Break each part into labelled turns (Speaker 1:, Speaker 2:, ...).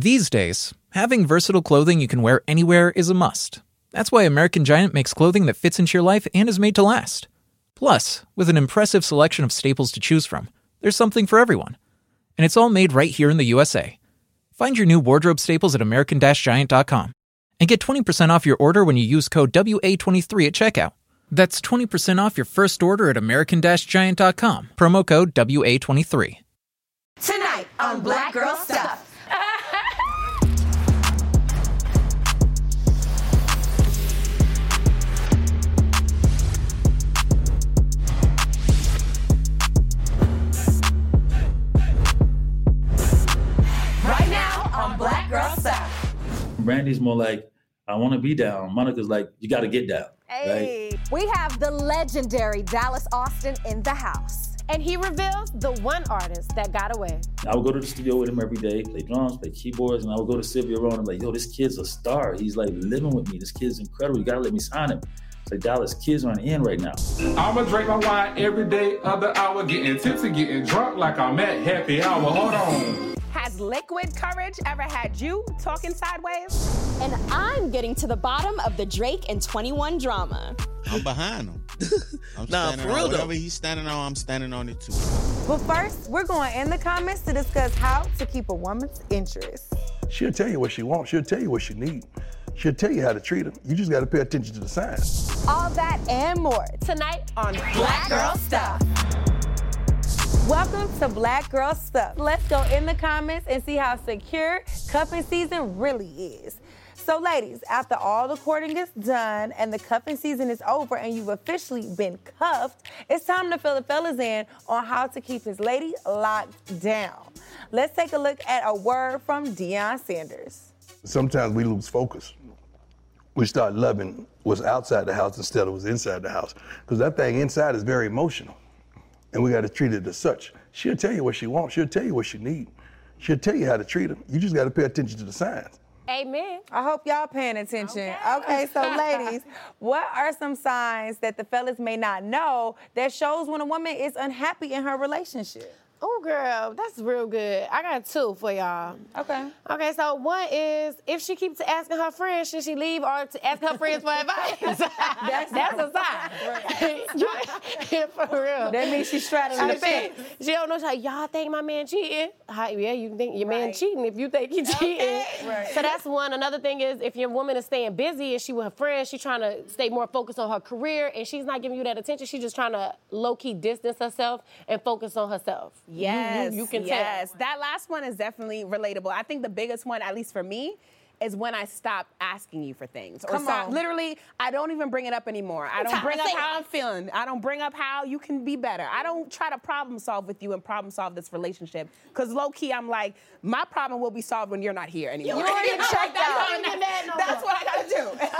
Speaker 1: These days, having versatile clothing you can wear anywhere is a must. That's why American Giant makes clothing that fits into your life and is made to last. Plus, with an impressive selection of staples to choose from, there's something for everyone. And it's all made right here in the USA. Find your new wardrobe staples at American Giant.com and get 20% off your order when you use code WA23 at checkout. That's 20% off your first order at American Giant.com, promo code WA23.
Speaker 2: Tonight on Black Girl Stuff.
Speaker 3: Brandy's more like, I want to be down. Monica's like, you got to get down. Right?
Speaker 4: Hey, we have the legendary Dallas Austin in the house.
Speaker 5: And he reveals the one artist that got away.
Speaker 3: I would go to the studio with him every day, play drums, play keyboards, and I would go to Sylvia Rhone and like, yo, this kid's a star. He's like living with me. This kid's incredible. You gotta let me sign him. It's like Dallas, kids are on the end right now.
Speaker 6: I'ma drink my wine every day, other hour, getting tipsy, getting drunk like I'm at happy hour. Hold on.
Speaker 5: Has liquid courage ever had you talking sideways?
Speaker 7: And I'm getting to the bottom of the Drake and 21 drama.
Speaker 8: I'm behind him. I'm
Speaker 9: Nah,
Speaker 8: standing
Speaker 9: for
Speaker 8: on
Speaker 9: real though.
Speaker 8: whatever he's standing on, I'm standing on it too.
Speaker 4: But first, we're going in the comments to discuss how to keep a woman's interest.
Speaker 10: She'll tell you what she wants. She'll tell you what she needs. She'll tell you how to treat her. You just got to pay attention to the signs.
Speaker 4: All that and more
Speaker 5: Tonight on
Speaker 2: Black Girl Stuff.
Speaker 4: Welcome to Black Girl Stuff. Let's go in the comments and see how secure cuffing season really is. So, ladies, after all the courting is done and the cuffing season is over and you've officially been cuffed, it's time to fill the fellas in on how to keep his lady locked down. Let's take a look at a word from Deion Sanders.
Speaker 10: Sometimes we lose focus. We start loving what's outside the house instead of what's inside the house. Because that thing inside is very emotional. And we got to treat it as such. She'll tell you what she wants. She'll tell you what she needs. She'll tell you how to treat her. You just got to pay attention to the signs.
Speaker 5: Amen.
Speaker 4: I hope y'all paying attention. Okay, so ladies, what are some signs that the fellas may not know that shows when a woman is unhappy in her relationship?
Speaker 5: Oh, girl, that's real good. I got two for y'all.
Speaker 4: Okay.
Speaker 5: Okay, so one is if she keeps asking her friends, should she leave or to ask her friends for advice? that's, that's a sign. for real.
Speaker 4: That means she's straddling the
Speaker 5: She-
Speaker 4: fence.
Speaker 5: She don't know. She's like, y'all think my man cheating? How, yeah, you think your man cheating if you think he cheating.
Speaker 4: Right.
Speaker 5: So that's one. Another thing is if your woman is staying busy and she with her friends, she's trying to stay more focused on her career and she's not giving you that attention. She's just trying to low key distance herself and focus on herself. You- you-
Speaker 11: Yes,
Speaker 5: you, can
Speaker 11: yes.
Speaker 5: tell.
Speaker 11: That last one is definitely relatable. I think the biggest one, at least for me, is when I stop asking you for things. Or
Speaker 4: Come
Speaker 11: stop-
Speaker 4: on.
Speaker 11: literally, I don't even bring it up anymore. I don't bring up how. I'm feeling. I don't bring up how you can be better. I don't try to problem solve with you and problem solve this relationship. Because low key, I'm like, my problem will be solved when you're not here anymore.
Speaker 4: You already checked
Speaker 11: that's
Speaker 4: out.
Speaker 11: What I, that's what I gotta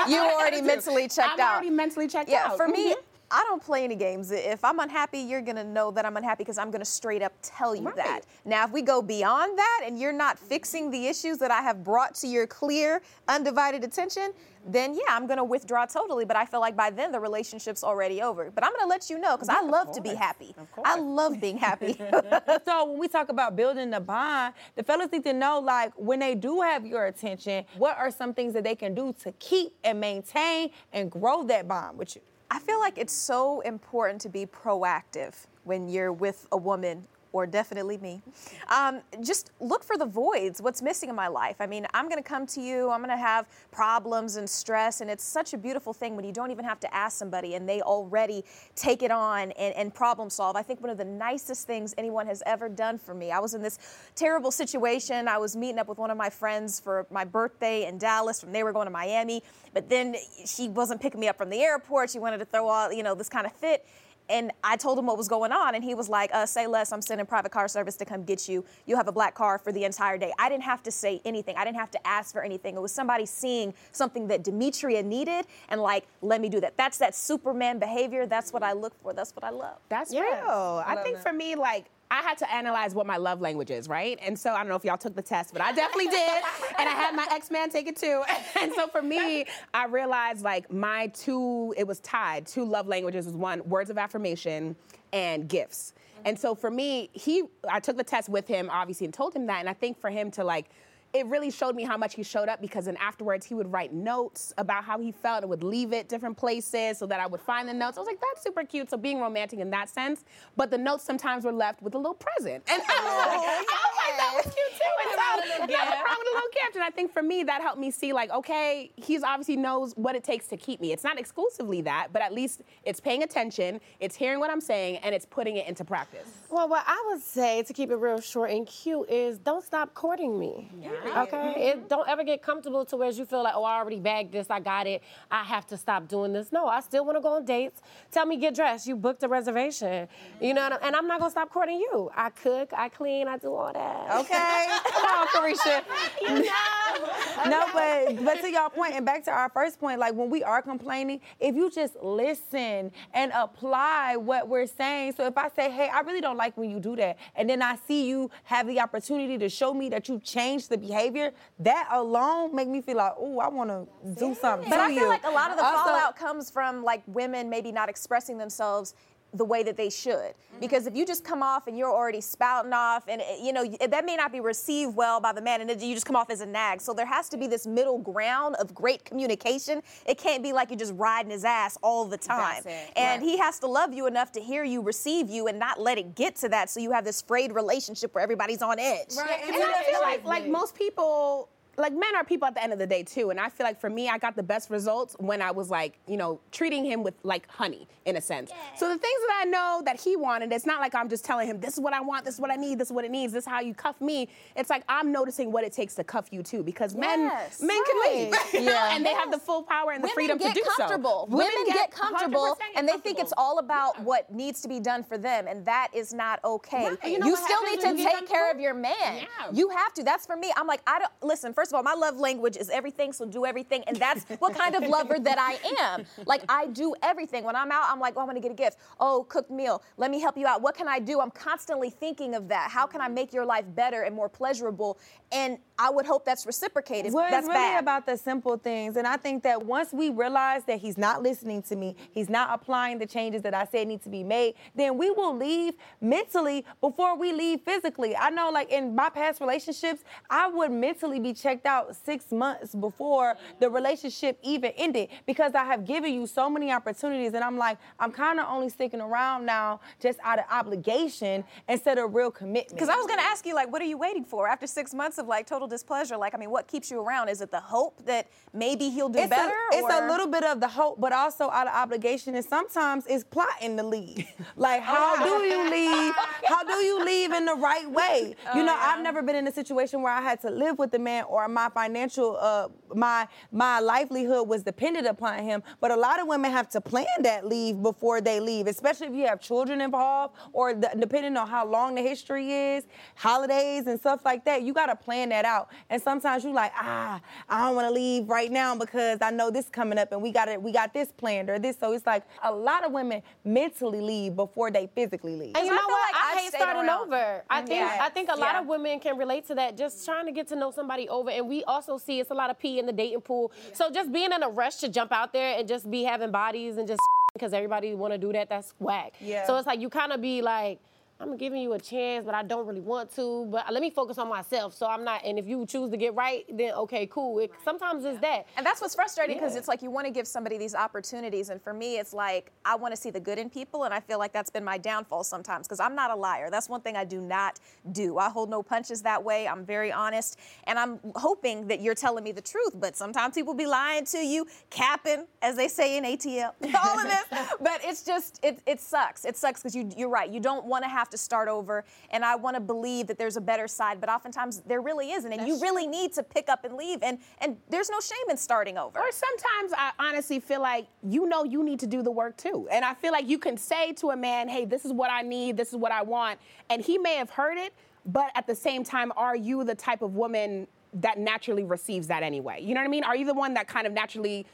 Speaker 11: do.
Speaker 4: You already mentally checked out.
Speaker 11: I'm already mentally checked
Speaker 12: Yeah,
Speaker 11: out.
Speaker 12: for me,
Speaker 11: Mhm.
Speaker 12: I don't play any games. If I'm unhappy, you're gonna know that I'm unhappy because I'm gonna straight up tell you that. Now, if we go beyond that and you're not fixing the issues that I have brought to your clear, undivided attention, then yeah, I'm gonna withdraw totally. But I feel like by then the relationship's already over. But I'm gonna let you know because I love to be happy. I love being happy.
Speaker 4: so when we talk about building the bond, the fellas need to know like when they do have your attention, what are some things that they can do to keep and maintain and grow that bond with you?
Speaker 12: I feel like it's so important to be proactive when you're with a woman or definitely me. Um, just look for the voids, what's missing in my life. I mean, I'm gonna come to you, I'm gonna have problems and stress, and it's such a beautiful thing when you don't even have to ask somebody and they already take it on and, and problem solve. I think one of the nicest things anyone has ever done for me. I was in this terrible situation. I was meeting up with one of my friends for my birthday in Dallas, and they were going to Miami, but then she wasn't picking me up from the airport. She wanted to throw all, you know, this kind of fit. And I told him what was going on, and he was like, uh, "Say less. I'm sending private car service to come get you. You'll have a black car for the entire day." I didn't have to say anything. I didn't have to ask for anything. It was somebody seeing something that Demetria needed and like, let me do that. That's that Superman behavior. That's what I look for. That's what I love.
Speaker 11: That's
Speaker 12: Yes.
Speaker 11: real. I,
Speaker 12: love
Speaker 11: think
Speaker 12: that.
Speaker 11: for me, like, I had to analyze what my love language is, right? And so I don't know if y'all took the test, but I definitely did. and I had my ex man take it too. And so for me, I realized like my two, it was tied. Two love languages was one, words of affirmation and gifts. And so for me, he, I took the test with him, obviously, and told him that. And I think for him to like, it really showed me how much he showed up because then afterwards he would write notes about how he felt and would leave it different places so that I would find the notes. I was like, that's super cute. So being romantic in that sense, but the notes sometimes were left with a little present. And I was like, I was like, that was cute too. And so
Speaker 5: little
Speaker 11: nothing
Speaker 5: gift.
Speaker 11: wrong with a little gift. And I think for me that helped me see like, okay, he's obviously knows what it takes to keep me. It's not exclusively that, but at least it's paying attention, it's hearing what I'm saying, and it's putting it into practice.
Speaker 5: Well, what I would say to keep it real short and cute is don't stop courting me. Okay? Mm-hmm. It, don't ever get comfortable to where you feel like, oh, I already bagged this, I got it, I have to stop doing this. No, I still want to go on dates. Tell me, get dressed. You booked a reservation. You know, what I- and I'm not going to stop courting you. I cook, I clean, I do all that.
Speaker 4: Okay. Carisha. no, but but to y'all point and back to our first point, like when we are complaining, if you just listen and apply what we're saying. So if I say, hey, I really don't like when you do that, and then I see you have the opportunity to show me that you changed the behavior, that alone make me feel like, oh, I want to do something.
Speaker 12: But I feel
Speaker 4: you.
Speaker 12: like a lot of the
Speaker 4: Also-
Speaker 12: fallout comes from like women maybe not expressing themselves the way that they should. Because if you just come off and you're already spouting off, and eh, you know that may not be received well by the man, and then you just come off as a nag. So there has to be this middle ground of great communication. It can't be like you're just riding his ass all the time. And
Speaker 11: Right.
Speaker 12: he has to love you enough to hear you, receive you, and not let it get to that. So you have this frayed relationship where everybody's on edge.
Speaker 11: Right. And I feel like like most people like men are people at the end of the day too and i feel like for me i got the best results when i was like you know treating him with like honey in a sense so the things that i know that he wanted it's not like i'm just telling him this is what i want this is what i need this is what it needs this is how you cuff me it's like i'm noticing what it takes to cuff you too because men
Speaker 12: Yes.
Speaker 11: men can leave
Speaker 12: Right.
Speaker 11: you know,
Speaker 12: Yeah.
Speaker 11: and they have the full power and the
Speaker 12: Women
Speaker 11: freedom to do
Speaker 12: comfortable.
Speaker 11: so
Speaker 12: Women, get,
Speaker 11: 100%
Speaker 12: comfortable, and they think it's all about what needs to be done for them, and that is not okay.
Speaker 11: Right.
Speaker 12: You,
Speaker 11: You know what
Speaker 12: still need to
Speaker 11: you get
Speaker 12: take care of your man.
Speaker 11: Yeah.
Speaker 12: You have to. That's for me. I'm like, I don't listen. First of all, my love language is everything, so do everything, and that's what kind of lover that I am. Like I do everything. When I'm out, I'm like, oh, I'm gonna get a gift. Oh, cooked meal. Let me help you out. What can I do? I'm constantly thinking of that. How can I make your life better and more pleasurable? And I would hope that's reciprocated.
Speaker 4: Well,
Speaker 12: that's
Speaker 4: it's really
Speaker 12: bad.
Speaker 4: about the simple things. And I think that once we realize that he's not listening to me, he's not applying the changes that I said need to be made, then we will leave mentally before we leave physically. I know, like in my past relationships, I would mentally be checked out six months before the relationship even ended because I have given you so many opportunities. And I'm like, I'm kind of only sticking around now just out of obligation instead of real commitment.
Speaker 12: Because I was going to ask you, like, what are you waiting for after six months of like total displeasure? Like, I mean, what keeps you around? Is it the hope that maybe he'll do
Speaker 4: it's
Speaker 12: better?
Speaker 4: A, it's a little bit of the hope, but also out of obligation, and sometimes it's plotting to leave. like, how do you leave? How do you leave in the right way? You know, I've never been in a situation where I had to live with a man or my financial, uh, my my livelihood was dependent upon him. But a lot of women have to plan that leave before they leave, especially if you have children involved or the, depending on how long the history is, holidays and stuff like that. You got to plan that out. And sometimes you like, ah, I don't want to leave right now because I know this coming up and we got it, we got this planned or this. So it's like a lot of women mentally leave before they physically leave.
Speaker 5: And you know
Speaker 12: feel
Speaker 5: what?
Speaker 12: like
Speaker 5: I
Speaker 12: I've
Speaker 5: hate starting
Speaker 12: around.
Speaker 5: over. I think
Speaker 12: Yes.
Speaker 5: I think a lot
Speaker 12: Yeah.
Speaker 5: of women can relate to that. Just trying to get to know somebody over, and we also see it's a lot of pee in the dating pool. So just being in a rush to jump out there and just be having bodies and just because everybody want to do that, that's whack.
Speaker 4: Yeah.
Speaker 5: So it's like you kind of be like. I'm giving you a chance, but I don't really want to. But let me focus on myself. So I'm not. And if you choose to get right, then okay, cool. It, sometimes it's that.
Speaker 12: And that's what's frustrating because
Speaker 5: Yeah.
Speaker 12: it's like you want to give somebody these opportunities. And for me, it's like I want to see the good in people. And I feel like that's been my downfall sometimes because I'm not a liar. That's one thing I do not do. I hold no punches that way. I'm very honest. And I'm hoping that you're telling me the truth. But sometimes people be lying to you, capping, as they say in ATL, all of this. But it's just, it, it sucks. It sucks because you, you're right. You don't want to have have to start over, and I want to believe that there's a better side, but oftentimes there really isn't, and
Speaker 11: That's
Speaker 12: you really need to pick up and leave, and and there's no shame in starting over.
Speaker 11: Or sometimes I honestly feel like you know you need to do the work too. And I feel like you can say to a man, hey, this is what I need, this is what I want. And he may have heard it, but at the same time, are you the type of woman that naturally receives that anyway? You know what I mean? Are you the one that kind of naturally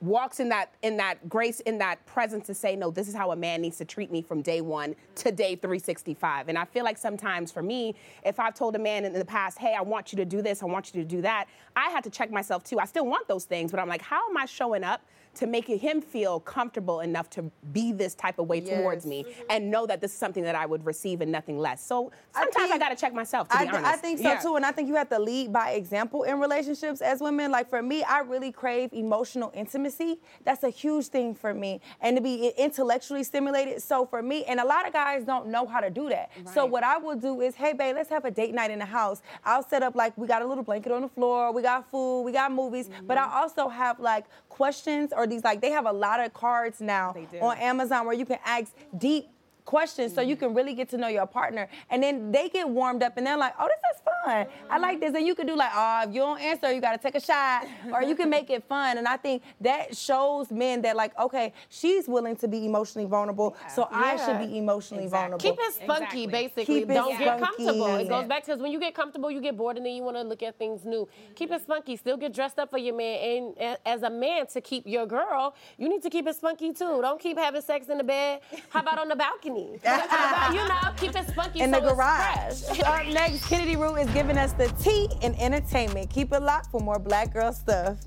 Speaker 11: walks in that in that grace in that presence to say no this is how a man needs to treat me from day one to day 365 and i feel like sometimes for me if i've told a man in the past hey i want you to do this i want you to do that i had to check myself too. I still want those things but i'm like how am i showing up to make him feel comfortable enough to be this type of way towards me mm-hmm. and know that this is something that I would receive and nothing less. So sometimes I, got to check myself, to
Speaker 4: I,
Speaker 11: be
Speaker 4: th-
Speaker 11: honest.
Speaker 4: I think so
Speaker 11: Yeah.
Speaker 4: too, and I think you have to lead by example in relationships as women. Like for me, I really crave emotional intimacy. That's a huge thing for me, and to be intellectually stimulated. So for me, and a lot of guys don't know how to do that. So what I will do is, hey babe, let's have a date night in the house. I'll set up like we got a little blanket on the floor, we got food, we got movies, but mm-hmm. I also have like questions or these like they have a lot of cards now on Amazon where you can ask deep questions so you mm-hmm. can really get to know your partner. And then they get warmed up and they're like, oh, this is fun. I like this. And you can do like, oh, if you don't answer, you got to take a shot. or you can make it fun. And I think that shows men that, like, okay, she's willing to be emotionally vulnerable, so I should be emotionally vulnerable.
Speaker 5: Keep it spunky, basically.
Speaker 4: Keep
Speaker 5: Don't get
Speaker 4: spunky.
Speaker 5: comfortable. It goes back to when you get comfortable, you get bored, and then you want to look at things new. Keep it spunky. Still get dressed up for your man. And as a man, to keep your girl, you need to keep it spunky too. Don't keep having sex in the bed. How about on the balcony? How about, you know, keep it spunky
Speaker 4: in
Speaker 5: so
Speaker 4: the garage.
Speaker 5: fresh.
Speaker 4: Up next, Kennedy Rue is giving us the tea and entertainment. Keep it locked for more Black Girl stuff.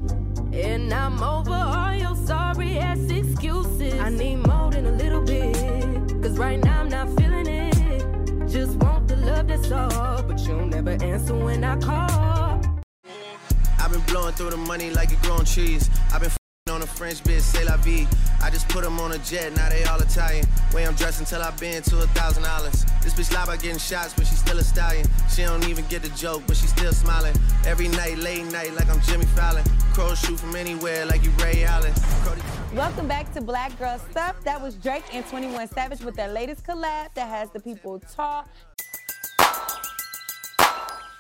Speaker 2: And I'm over all your sorry ass excuses. I need more than a little bit. Cause right now I'm not feeling it. Just want the love that's all. But you'll never answer when I call.
Speaker 9: I've been blowing through the money like it growing trees. I've been f***ing on a French bitch, say la vie. I just put them on a jet, now they all Italian. Way I'm dressed until I've been to a thousand dollars. This bitch lie about getting shots, but she still a stallion. She don't even get the joke, but she still smiling. Every night, late night, like I'm Jimmy Fallon. Crows shoot from anywhere, like you Ray Allen.
Speaker 4: Welcome back to Black Girl Stuff. That was Drake and 21 Savage with their latest collab that has the people talk.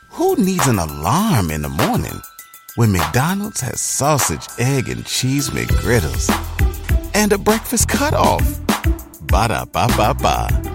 Speaker 13: Who needs an alarm in the morning when McDonald's has sausage, egg, and cheese McGriddles and a breakfast cutoff? Ba da ba ba ba.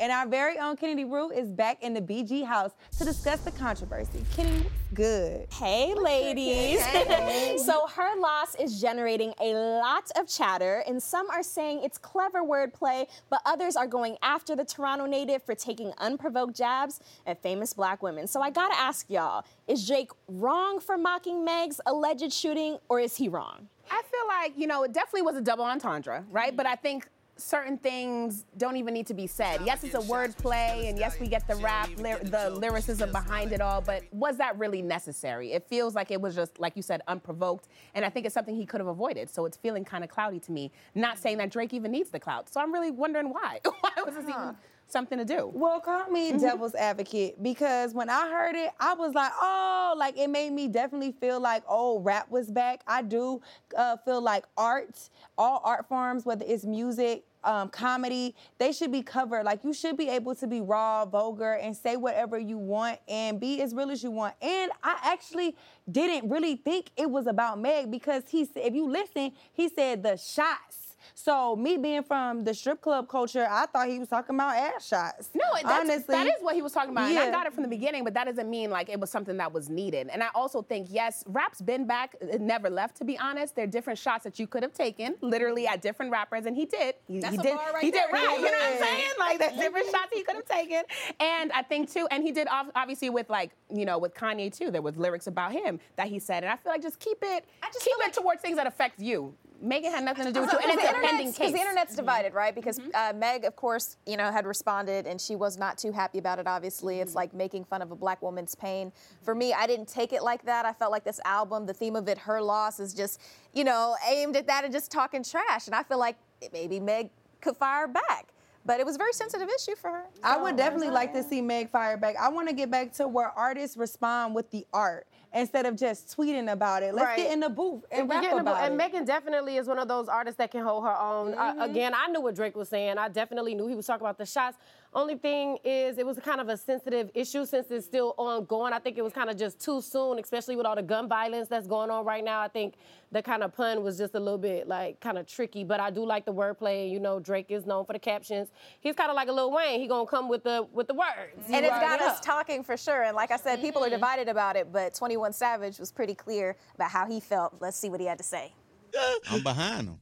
Speaker 4: King. And our very own Kennedy Rue is back in the BG house to discuss the controversy. Kennedy, good?
Speaker 7: Hey, ladies.
Speaker 4: Hey.
Speaker 7: so her loss is generating a lot of chatter, and some are saying it's clever wordplay, but others are going after the Toronto native for taking unprovoked jabs at famous black women. So I gotta ask y'all, is Drake wrong for mocking Meg's alleged shooting, or is he wrong?
Speaker 11: I feel like, you know, it definitely was a double entendre, right? But I think certain things don't even need to be said. Yes, it's a word play, and yes, we get the rap, ly- the lyricism behind it all, but was that really necessary? It feels like it was just, like you said, unprovoked, and I think it's something he could have avoided. So it's feeling kind of cloudy to me. Not saying that Drake even needs the clout. So I'm really wondering why. why was this even something to do?
Speaker 4: Well, call me
Speaker 11: Mhm.
Speaker 4: devil's advocate because when I heard it, I was like, oh, like it made me definitely feel like, oh, rap was back. I do uh, feel like art, all art forms, whether it's music, um, comedy, they should be covered. Like you should be able to be raw, vulgar, and say whatever you want and be as real as you want. And I actually didn't really think it was about Meg because he said, if you listen, he said the shots. So me being from the strip club culture, I thought he was talking about ass shots.
Speaker 11: No, that's,
Speaker 4: honestly,
Speaker 11: that is what he was talking about. And I got it from the beginning, but that doesn't mean like it was something that was needed. And I also think, yes, rap's been back, it never left, to be honest. There are different shots that you could have taken, literally at different rappers, and he did. He,
Speaker 2: That's
Speaker 11: he
Speaker 2: a
Speaker 11: did,
Speaker 2: bar right
Speaker 11: he did
Speaker 2: there.
Speaker 11: right. You know what I'm saying? Like there's different shots he could have taken. And I think too, and he did obviously with like, you know, with Kanye too, there was lyrics about him that he said. And I feel like just keep it, keep it towards things that affect you. Megan had nothing to do with you, and it's a pending
Speaker 12: Because
Speaker 11: case. Mm-hmm.
Speaker 12: the internet's divided, right? Because uh, Meg, of course, you know, had responded, and she was not too happy about it. Obviously,
Speaker 11: Mm-hmm.
Speaker 12: it's like making fun of a black woman's pain. For me, I didn't take it like that. I felt like this album, the theme of it, her loss, is just, you know, aimed at that and just talking trash. And I feel like maybe Meg could fire back. but it was a very sensitive issue for her.
Speaker 4: I would definitely like to see Meg fire back. I want to get back to where artists respond with the art instead of just tweeting about it. Let's
Speaker 5: Right.
Speaker 4: get in the booth and,
Speaker 5: we
Speaker 4: rap
Speaker 5: get in the
Speaker 4: about
Speaker 5: and
Speaker 4: it.
Speaker 5: Megan definitely is one of those artists that can hold her own. Uh,
Speaker 4: Mhm.
Speaker 5: again, I knew what Drake was saying. I definitely knew he was talking about the shots. Only thing is, it was kind of a sensitive issue since it's still ongoing. I think it was kind of just too soon, especially with all the gun violence that's going on right now. I think the kind of pun was just a little bit like kind of tricky, but I do like the wordplay. You know, Drake is known for the captions. He's kind of like a Lil Wayne. He gonna come with the with the words.
Speaker 12: And it's got us talking for sure. And like I said, people are mm-hmm. divided about it, but 21 Savage was pretty clear about how he felt. Let's see what he had to say.
Speaker 8: I'm behind him.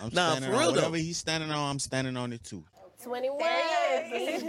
Speaker 8: I'm
Speaker 14: Nah,
Speaker 8: standing
Speaker 14: for
Speaker 8: on
Speaker 14: real, though.
Speaker 8: whatever he's standing on. I'm standing on it too.
Speaker 5: 21.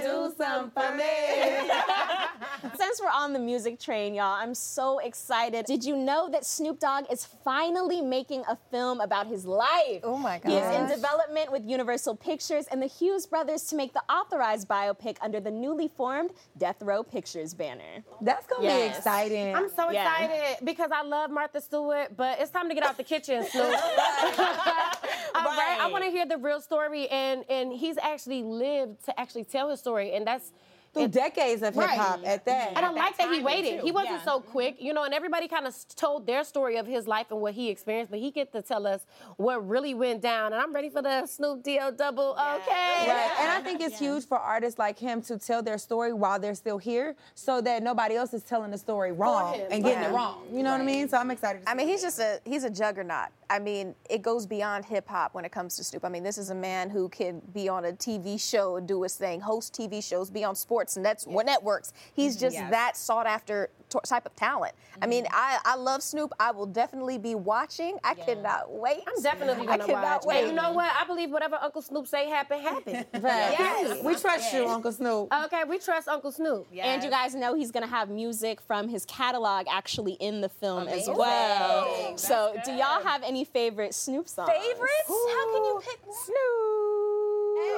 Speaker 4: Do something for me.
Speaker 7: Since we're on the music train, y'all, I'm so excited. Did you know that Snoop Dogg is finally making a film about his life?
Speaker 12: Oh my god.
Speaker 7: He is in development with Universal Pictures and the Hughes brothers to make the authorized biopic under the newly formed Death Row Pictures banner.
Speaker 4: That's gonna be
Speaker 7: Yes.
Speaker 4: exciting.
Speaker 5: I'm so
Speaker 7: Yeah.
Speaker 5: excited because I love Martha Stewart, but it's time to get out the kitchen, Snoop. All right. I want to hear the real story, and and he's actually lived to actually tell his story, and that's
Speaker 4: Through decades of hip hop
Speaker 5: Right.
Speaker 4: at that.
Speaker 5: And I like that he waited.
Speaker 7: too.
Speaker 5: He wasn't
Speaker 7: Yeah.
Speaker 5: so quick, you know. And everybody kind of told their story of his life and what he experienced, but he get to tell us what really went down. And I'm ready for the Snoop D-O double. Okay.
Speaker 4: Right. And I think it's huge for artists like him to tell their story while they're still here so that nobody else is telling the story wrong and getting
Speaker 12: Yeah.
Speaker 4: it wrong. You know what I mean? So I'm excited. To
Speaker 12: I mean,
Speaker 4: it.
Speaker 12: he's just a he's a juggernaut. I mean, it goes beyond hip hop when it comes to Snoop. I mean, this is a man who can be on a TV show and do his thing, host TV shows, be on sports and that's what networks. He's mm-hmm. just
Speaker 7: Yes.
Speaker 12: that sought after t- type of talent. I mean, mm-hmm. I, I love Snoop. I will definitely be watching. I cannot wait.
Speaker 5: I'm definitely
Speaker 12: I
Speaker 5: gonna
Speaker 12: cannot
Speaker 5: watch.
Speaker 12: wait.
Speaker 5: And you know what? I believe whatever Uncle Snoop say happen, happen.
Speaker 4: Right.
Speaker 5: Yes.
Speaker 4: We trust you, Uncle Snoop.
Speaker 5: Okay, we trust Uncle Snoop.
Speaker 7: And you guys know he's gonna have music from his catalog actually in the film
Speaker 12: Amazing.
Speaker 7: as well.
Speaker 12: Amazing.
Speaker 7: So, do y'all have any favorite Snoop songs?
Speaker 12: Favorites? How can you pick one?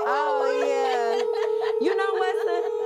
Speaker 4: Oh yeah. You know what's the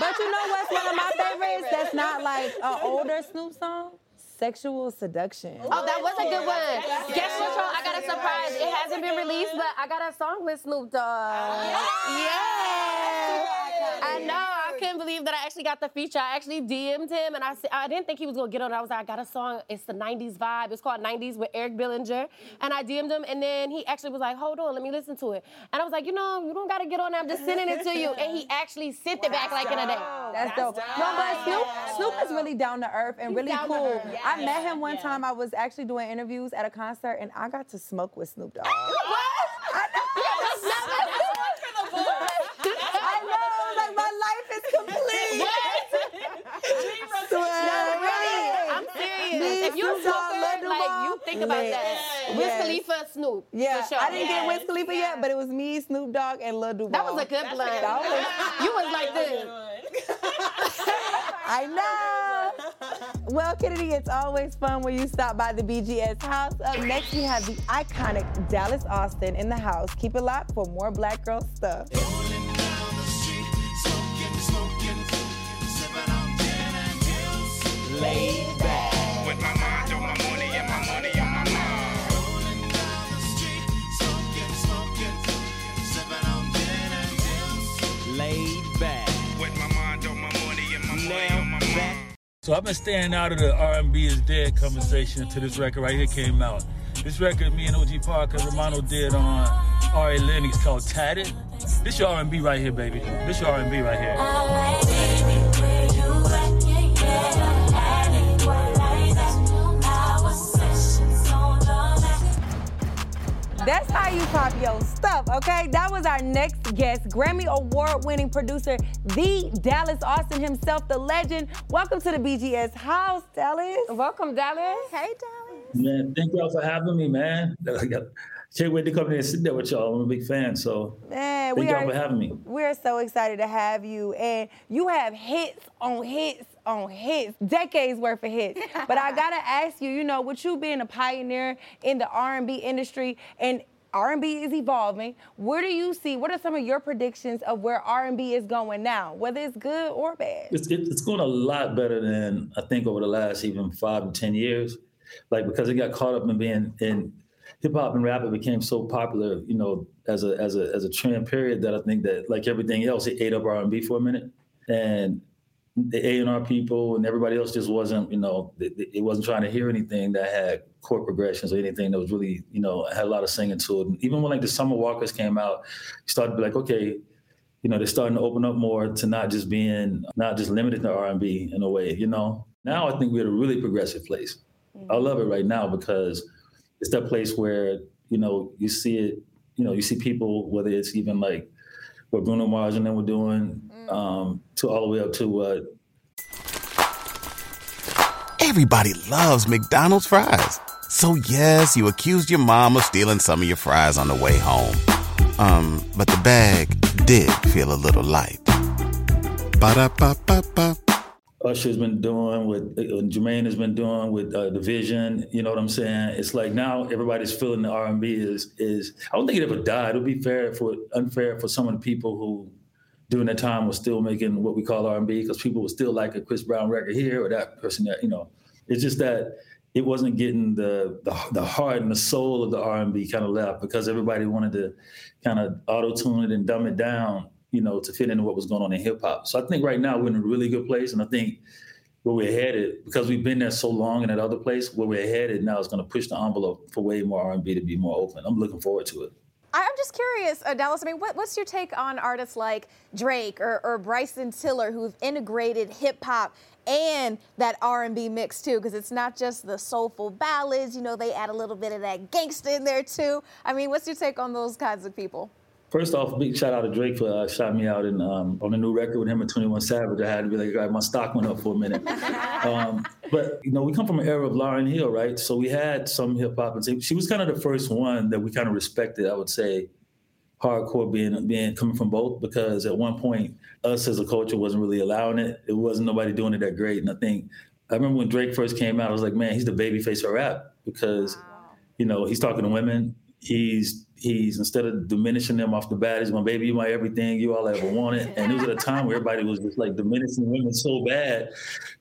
Speaker 4: But you know what's one of my favorites that's not like an older Snoop song? Sexual seduction.
Speaker 5: Oh, that was a good one. Guess what, y'all? I got a surprise. It hasn't been released, but I got a song with Snoop Dogg. Oh, yeah. I know. I couldn't believe that I actually got the feature. I actually DM'd him, and I I didn't think he was gonna get on. it. I was like, I got a song. It's the '90s vibe. It's called '90s with Eric Bellinger, and I DM'd him, and then he actually was like, Hold on, let me listen to it. And I was like, You know, you don't gotta get on. I'm just sending it to you, and he actually sent it back like in a day.
Speaker 4: That's dope. No, but Snoop, Snoop is really down to earth and
Speaker 5: He's
Speaker 4: really cool.
Speaker 5: earth.
Speaker 4: I met him one time. I was actually doing interviews at a concert, and I got to smoke with Snoop Dogg. Ah! I know, like my life is complete.
Speaker 5: No, really. I'm serious. If you're a
Speaker 4: Snoop Dogg,
Speaker 5: smoker,
Speaker 4: Lil
Speaker 5: like
Speaker 4: Duval,
Speaker 5: you think about
Speaker 4: lit.
Speaker 5: that. Wiz
Speaker 4: Yes.
Speaker 5: Khalifa, Snoop.
Speaker 4: Yeah,
Speaker 5: for sure.
Speaker 4: I didn't get Wiz Khalifa yet, but it was me, Snoop Dogg, and Lil Duval.
Speaker 5: That was a good blend.
Speaker 4: That was-
Speaker 5: you was like this.
Speaker 4: I know. Well, Kennedy, it's always fun when you stop by the BGS house. Up next, we have the iconic Dallas Austin in the house. Keep it locked for more Black Girl stuff.
Speaker 14: Laid
Speaker 15: So I've been staying out of the R&B is dead conversation until this record right here came out. This record me and OG Parker Romano did on Ari Lennox called Tatted. This your R&B right here, baby. This your R&B right here.
Speaker 4: That's how you pop your stuff, okay? That was our next guest, Grammy Award winning producer, the Dallas Austin himself, the legend. Welcome to the BGS house, Dallas.
Speaker 5: Welcome, Dallas.
Speaker 12: Hey, Dallas.
Speaker 3: Man, thank y'all for having me, man. I got- can't wait to come here and sit there with y'all. I'm a big fan, so
Speaker 4: Man,
Speaker 3: thank
Speaker 4: we
Speaker 3: y'all
Speaker 4: are
Speaker 3: for having me.
Speaker 4: We're so excited to have you. And you have hits on hits on hits, decades worth of hits. but I gotta ask you, you know, with you being a pioneer in the R&B industry and R&B is evolving. Where do you see? What are some of your predictions of where R&B is going now, whether it's good or bad?
Speaker 3: It's, it's going a lot better than I think over the last even five to ten years, like because it got caught up in being in hip hop and rap it became so popular, you know, as a as a as a trend period that I think that like everything else, it ate up R and B for a minute, and the A and R people and everybody else just wasn't, you know, it, wasn't trying to hear anything that had chord progressions or anything that was really, you know, had a lot of singing to it. And even when like the Summer Walkers came out, you started to be like, okay, you know, they're starting to open up more to not just being not just limited to R and B in a way, you know. Now I think we're at a really progressive place. I mm-hmm. love it right now because it's that place where you know you see it. You know, you see people whether it's even like what Bruno Mars and them were doing, um, to all the way up to what
Speaker 13: Everybody loves McDonald's fries. So yes, you accused your mom of stealing some of your fries on the way home. Um, but the bag did feel a little light. Ba-da-ba-ba-ba.
Speaker 3: Usher's been doing, what uh, Jermaine has been doing with uh, the Vision. You know what I'm saying? It's like now everybody's feeling the R&B is is. I don't think it ever died. It would be fair for unfair for some of the people who during that time was still making what we call R&B because people were still like a Chris Brown record here or that person that you know. It's just that it wasn't getting the the, the heart and the soul of the R&B kind of left because everybody wanted to kind of auto tune it and dumb it down, you know, to fit into what was going on in hip hop. So I think right now we're in a really good place, and I think where we're headed because we've been there so long in that other place where we're headed now is going to push the envelope for way more R&B to be more open. I'm looking forward to it.
Speaker 12: I'm just curious, uh, Dallas. I mean, what, what's your take on artists like Drake or, or Bryson Tiller who've integrated hip hop and that R&B mix too? Because it's not just the soulful ballads. You know, they add a little bit of that gangsta in there too. I mean, what's your take on those kinds of people?
Speaker 3: First off, big shout out to Drake for uh, shouting me out in, um, on the new record with him and 21 Savage. I had to be like, right, my stock went up for a minute. um, but, you know, we come from an era of Lauryn Hill, right? So we had some hip hop. And she was kind of the first one that we kind of respected, I would say, hardcore being being coming from both because at one point us as a culture wasn't really allowing it. It wasn't nobody doing it that great. And I think I remember when Drake first came out, I was like, man, he's the baby face of rap because you know he's talking to women. He's he's instead of diminishing them off the bat, he's going, baby, you my everything you all ever wanted. And it was at a time where everybody was just like diminishing women so bad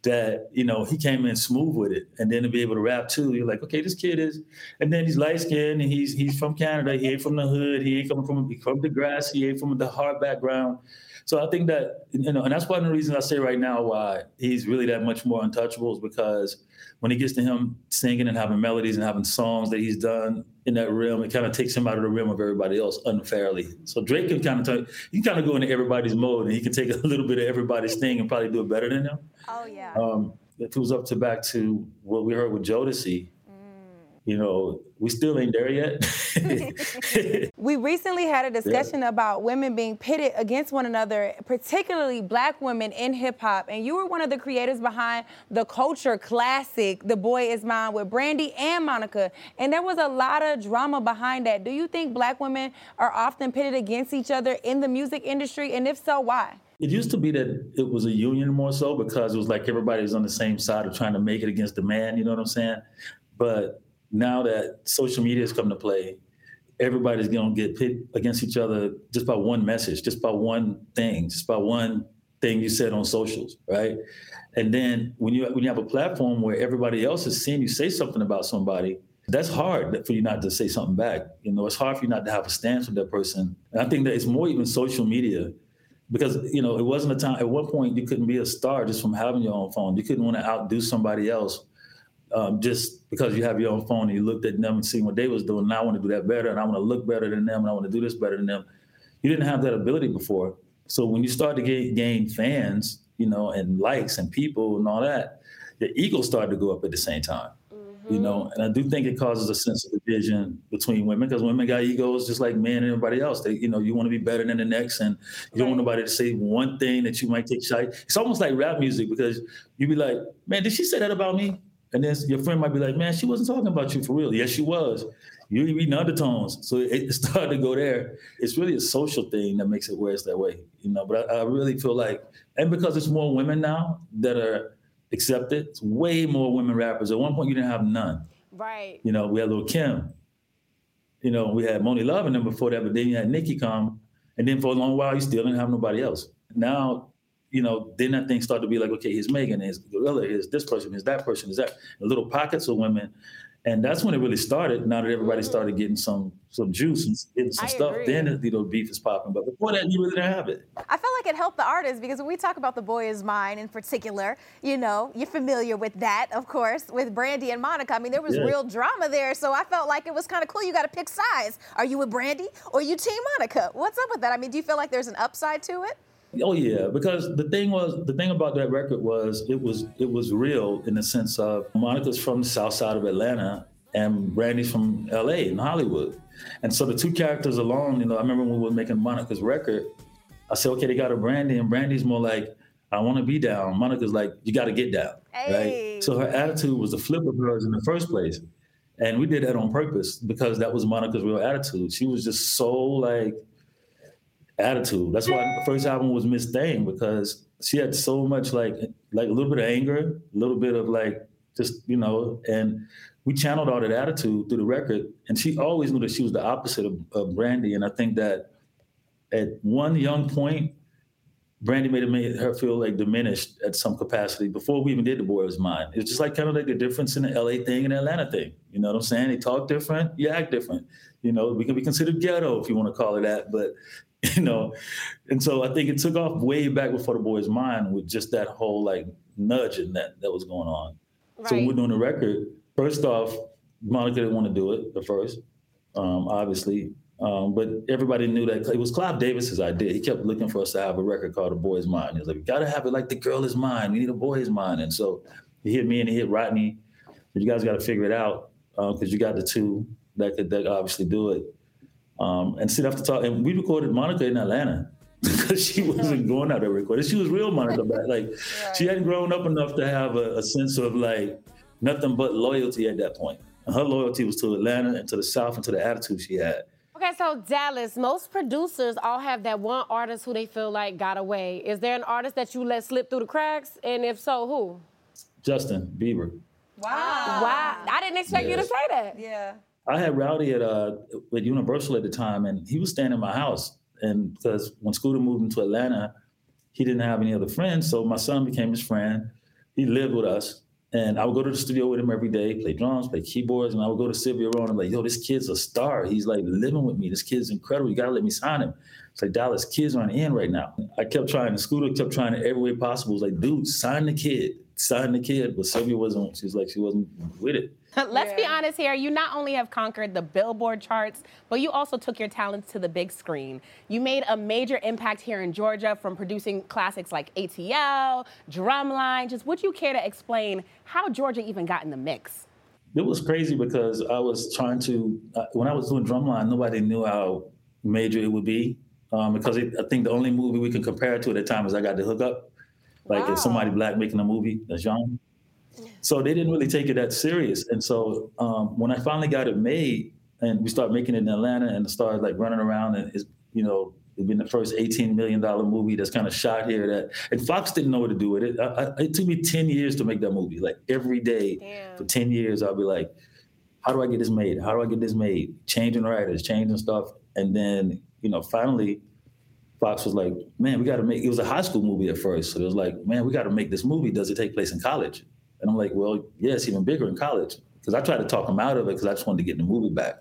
Speaker 3: that, you know, he came in smooth with it. And then to be able to rap too, you're like, okay, this kid is, and then he's light skinned and he's he's from Canada. He ain't from the hood. He ain't coming from from the grass. He ain't from the hard background. So I think that, you know, and that's one of the reasons I say right now why he's really that much more untouchable is because when it gets to him singing and having melodies and having songs that he's done in that realm, it kind of takes him out of the realm of everybody else unfairly. So Drake can kind of turn, he can kind of go into everybody's mode and he can take a little bit of everybody's thing and probably do it better than them.
Speaker 12: Oh yeah.
Speaker 3: Um, if it was up to back to what we heard with Jodeci, you know, we still ain't there yet.
Speaker 4: We recently had a discussion about women being pitted against one another, particularly black women in hip hop. And you were one of the creators behind the culture classic, The Boy Is Mine, with Brandy and Monica. And there was a lot of drama behind that. Do you think black women are often pitted against each other in the music industry? And if so, why?
Speaker 3: It used to be that it was a union more so because it was like everybody was on the same side of trying to make it against the man, you know what I'm saying? But now that social media has come to play, everybody's gonna get pit against each other just by one message, just by one thing, just by one thing you said on socials, right? And then when you when you have a platform where everybody else is seeing you say something about somebody, that's hard for you not to say something back. You know, it's hard for you not to have a stance with that person. And I think that it's more even social media because you know it wasn't a time at one point you couldn't be a star just from having your own phone you couldn't want to outdo somebody else um, just because you have your own phone and you looked at them and seen what they was doing and i want to do that better and i want to look better than them and i want to do this better than them. You didn't have that ability before. So when you start to get, gain fans you know and likes and people and all that the ego started to go up at the same time. You know and i do think it causes a sense of division between women because women got egos just like men and everybody else. They you know you want to be better than the next and you don't want nobody to say one thing that you might take shite it's almost like rap music because you be like man did she say that about me and then your friend might be like man she wasn't talking about you for real yes she was You're reading undertones so it, started to go there it's really a social thing that makes it where it's that way you know but I, I really feel like and because it's more women now that are accepted it's way more women rappers at one point you didn't have none
Speaker 12: Right.
Speaker 3: you know, we had Lil Kim. You know, we had Monie Love and them before that, but then you had Nicki come. And then for a long while, you still didn't have nobody else. Now, you know, then that thing started to be like, okay, here's Megan, here's GloRilla, here's this person, here's that person, is that. The little pockets of women. And that's when it really started. Now that everybody mm-hmm. started getting some some juice and getting some
Speaker 12: I
Speaker 3: stuff,
Speaker 12: agree.
Speaker 3: then you know beef is popping. But before that, you really didn't have it.
Speaker 12: I felt like it helped the artists because when we talk about The Boy Is Mine in particular, you know, you're familiar with that, of course, with Brandy and Monica. I mean, there was
Speaker 3: Yeah.
Speaker 12: real drama there, so I felt like it was kind of cool. You got to pick sides. Are you with Brandy or you Team Monica? What's up with that? I mean, do you feel like there's an upside to it?
Speaker 3: Oh yeah, because the thing was the thing about that record was it was it was real in the sense of Monica's from the south side of Atlanta and Brandy's from LA in Hollywood. And so the two characters alone, you know, I remember when we were making Monica's record, I said, okay, they got a Brandy, and Brandy's more like, I want to be down. Monica's like, you got to get down, right? So her attitude was the flip of hers in the first place. And we did that on purpose because that was Monica's real attitude. She was just so like attitude. That's why the first album was Miss Thing because she had so much like like a little bit of anger, a little bit of like just you know, and we channeled all that attitude through the record. And she always knew that she was the opposite of, of Brandy. And I think that at one young point, Brandy made it made her feel like diminished at some capacity before we even did the boy was mine. It's just like kind of like the difference in the LA thing and the Atlanta thing. You know what I'm saying? They talk different, you act different. You know, we can be considered ghetto if you want to call it that, but you know, and so I think it took off way back before the boy's mind with just that whole like nudge nudging that that was going on. So when we're doing the record, first off, Monica didn't want to do it at first, um, obviously. Um, but everybody knew that it was Clive Davis's idea. He kept looking for us to have a record called "The Boy Is Mine." He was like, "We got to have it like the girl is mine. We need a boy is mine." And so he hit me and he hit Rodney. You guys got to figure it out because you got the two that could that obviously do it. Um, and sit after talk, and we recorded Monica in Atlanta because she wasn't going out to record. She was real Monica back. Like she hadn't grown up enough to have a, a sense of like nothing but loyalty at that point. And her loyalty was to Atlanta and to the South and to the attitude she had.
Speaker 5: Okay, so Dallas, most producers all have that one artist who they feel like got away. Is there an artist that you let slip through the cracks? And if so, who?
Speaker 3: Justin Bieber.
Speaker 5: Wow. Wow. I didn't expect you to say that.
Speaker 12: Yeah.
Speaker 3: I had Rowdy at uh at Universal at the time, and he was staying in my house. And because when Scooter moved into Atlanta, he didn't have any other friends, so my son became his friend. He lived with us, and I would go to the studio with him every day, play drums, play keyboards, and I would go to Sylvia Rhone and be like, yo, this kid's a star. He's like living with me. This kid's incredible. You gotta let me sign him. It's like Dallas, kids aren't in right now. I kept trying. The Scooter kept trying every way possible. It was like, dude, sign the kid, sign the kid. But Sylvia wasn't. She was like, she wasn't with it.
Speaker 11: Let's be honest here. You not only have conquered the Billboard charts, but you also took your talents to the big screen. You made a major impact here in Georgia from producing classics like ATL, Drumline. Just would you care to explain how Georgia even got in the mix?
Speaker 3: It was crazy because I was trying to, uh, when I was doing Drumline, nobody knew how major it would be. Um, because it, I think the only movie we can compare it to at the time is I Got the Hook Up. Like it's somebody black making a movie that's young. So they didn't really take it that serious. And so um, when I finally got it made and we started making it in Atlanta and started like running around and it's, you know, it's been the first $18 million movie that's kind of shot here that, and Fox didn't know what to do with it. I, I, it took me 10 years to make that movie. Like every day for 10 years, I'll be like, how do I get this made? How do I get this made? Changing writers, changing stuff. And then, you know, finally, Fox was like, man, we got to make, it was a high school movie at first. So it was like, man, we got to make this movie. Does it take place in college? And I'm like, well, yeah, it's even bigger in college. Because I tried to talk him out of it because I just wanted to get the movie back.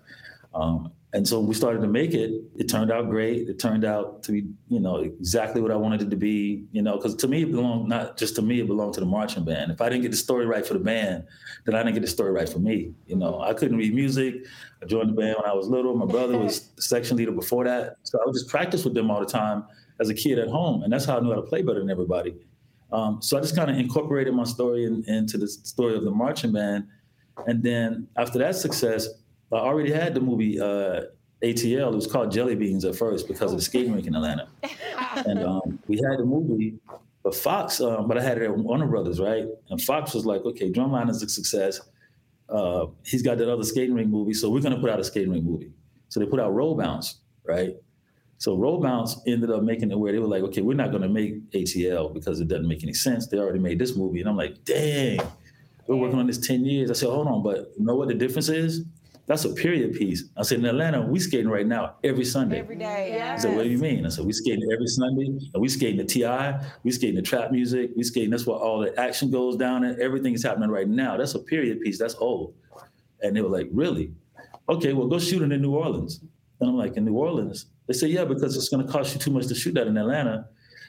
Speaker 3: Um, and so we started to make it. It turned out great. It turned out to be, you know, exactly what I wanted it to be. You know, because to me it belonged not just to me, it belonged to the marching band. If I didn't get the story right for the band, then I didn't get the story right for me. You know, I couldn't read music. I joined the band when I was little. My brother was the section leader before that, so I would just practice with them all the time as a kid at home, and that's how I knew how to play better than everybody. Um, so I just kind of incorporated my story in, into the story of the marching band, and then after that success, I already had the movie uh, ATL. It was called Jelly Beans at first because of the skating rink in Atlanta, and um, we had the movie. But Fox, um, but I had it at Warner Brothers, right? And Fox was like, okay, Drumline is a success. Uh, he's got that other skating rink movie, so we're gonna put out a skating rink movie. So they put out Roll Bounce, right? So Roll Bounce ended up making it where they were like, okay, we're not gonna make ATL because it doesn't make any sense. They already made this movie, and I'm like, dang, we're working on this 10 years. I said, hold on, but you know what the difference is? That's a period piece. I said, in Atlanta, we skating right now every Sunday.
Speaker 12: Every day. Yeah.
Speaker 3: I said, what do you mean? I said, we skating every Sunday, and we skating the TI, we skating the trap music, we skating, that's where all the action goes down, and everything is happening right now. That's a period piece, that's old. And they were like, really? Okay, well, go shoot it in New Orleans. And I'm like, in New Orleans? They say, yeah, because it's going to cost you too much to shoot that in Atlanta.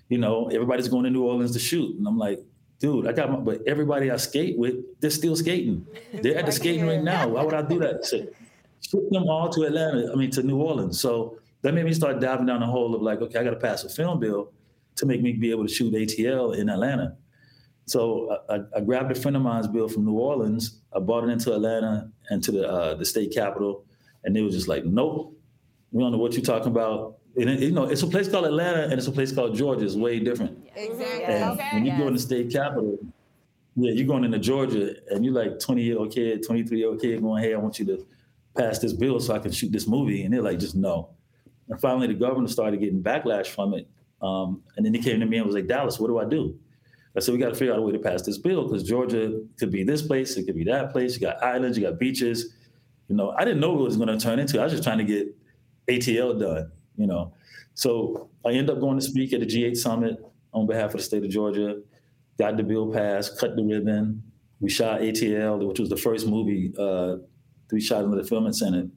Speaker 3: You know, everybody's going to New Orleans to shoot. And I'm like, dude, I got my, but everybody I skate with, they're still skating. They're at the skating rink now. Why would I do that? So, ship them all to Atlanta, I mean, to New Orleans. So that made me start diving down the hole of like, okay, I got to pass a film bill to make me be able to shoot ATL in Atlanta. So I, I, grabbed a friend of mine's bill from New Orleans. I brought it into Atlanta and to the uh, the state capitol, and they was just like, "Nope, we don't know what you're talking about." And it, you know, it's a place called Atlanta, and it's a place called Georgia. It's way different.
Speaker 4: Exactly.
Speaker 3: And when you go in the state capital, yeah, you're going into Georgia, and you're like 20 year old kid, 23 year old kid going, "Hey, I want you to pass this bill so I can shoot this movie," and they're like, "Just no." And finally, the governor started getting backlash from it, um, and then he came to me and was like, "Dallas, what do I do?" I said, "We got to figure out a way to pass this bill because Georgia could be this place, it could be that place. You got islands, you got beaches. You know, I didn't know what it was going to turn into. I was just trying to get ATL done. You know, so I end up going to speak at the G8 summit on behalf of the state of Georgia. Got the bill passed, cut the ribbon. We shot ATL, which was the first movie uh, we shot in the Film Senate.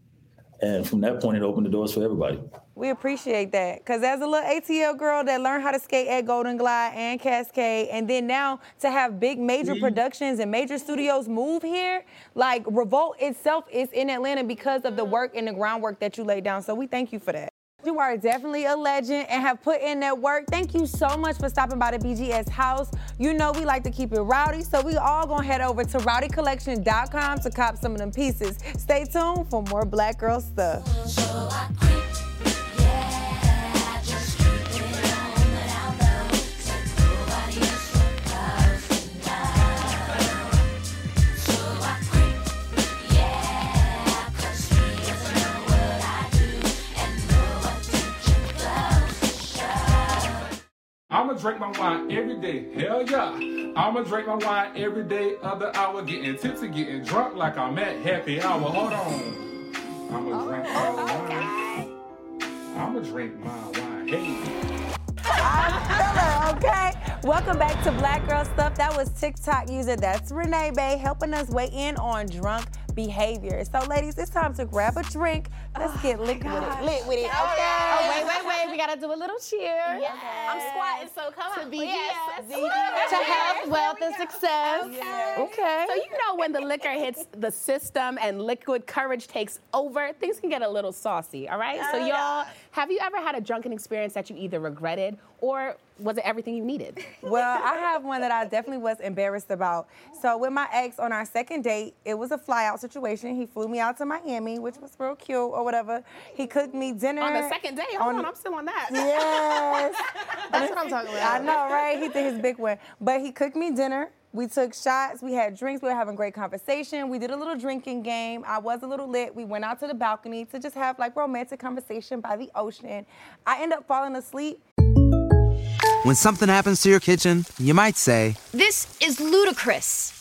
Speaker 3: And from that point, it opened the doors for everybody.
Speaker 4: We appreciate that. Because as a little ATL girl that learned how to skate at Golden Glide and Cascade, and then now to have big major mm-hmm. productions and major studios move here, like Revolt itself is in Atlanta because of the mm. work and the groundwork that you laid down. So we thank you for that. You are definitely a legend and have put in that work. Thank you so much for stopping by the BGS house. You know we like to keep it rowdy, so we all gonna head over to rowdycollection.com to cop some of them pieces. Stay tuned for more Black Girl stuff.
Speaker 6: I'ma drink my wine every day. Hell yeah. I'ma drink my wine every day, other hour, getting tipsy, getting drunk like I'm at happy hour. Hold on. I'ma oh, drink my wine. I'ma drink my wine. Hey.
Speaker 4: I feel it, okay? Welcome back to Black Girl Stuff. That was TikTok user, that's Renee Bay, helping us weigh in on drunk behavior. So, ladies, it's time to grab a drink. Let's get oh lit with it. Lit with it, okay?
Speaker 5: Oh, wait, wait, wait. We gotta do a little cheer.
Speaker 7: Yes. I'm squatting, so come
Speaker 5: To
Speaker 7: on.
Speaker 5: BGS.
Speaker 7: Yes.
Speaker 5: To health, wealth, and success.
Speaker 7: Okay.
Speaker 5: Okay.
Speaker 11: So you know when the liquor hits the system and liquid courage takes over, things can get a little saucy, all right? so
Speaker 7: Oh,
Speaker 11: y'all, have you ever had a drunken experience that you either regretted or was it everything you needed?
Speaker 4: Well, I have one that I definitely was embarrassed about. So with my ex on our second date, it was a fly out situation. He flew me out to Miami, which was real cute or whatever. He cooked me dinner.
Speaker 11: On the second day? Hold on, I'm still on that.
Speaker 4: Yes.
Speaker 5: That's what I'm talking about.
Speaker 4: I know, right? He did his big one. But he cooked me dinner. We took shots. We had drinks. We were having great conversation. We did a little drinking game. I was a little lit. We went out to the balcony to just have like romantic conversation by the ocean. I end up falling asleep.
Speaker 16: When something happens to your kitchen, you might say,
Speaker 17: This is ludicrous.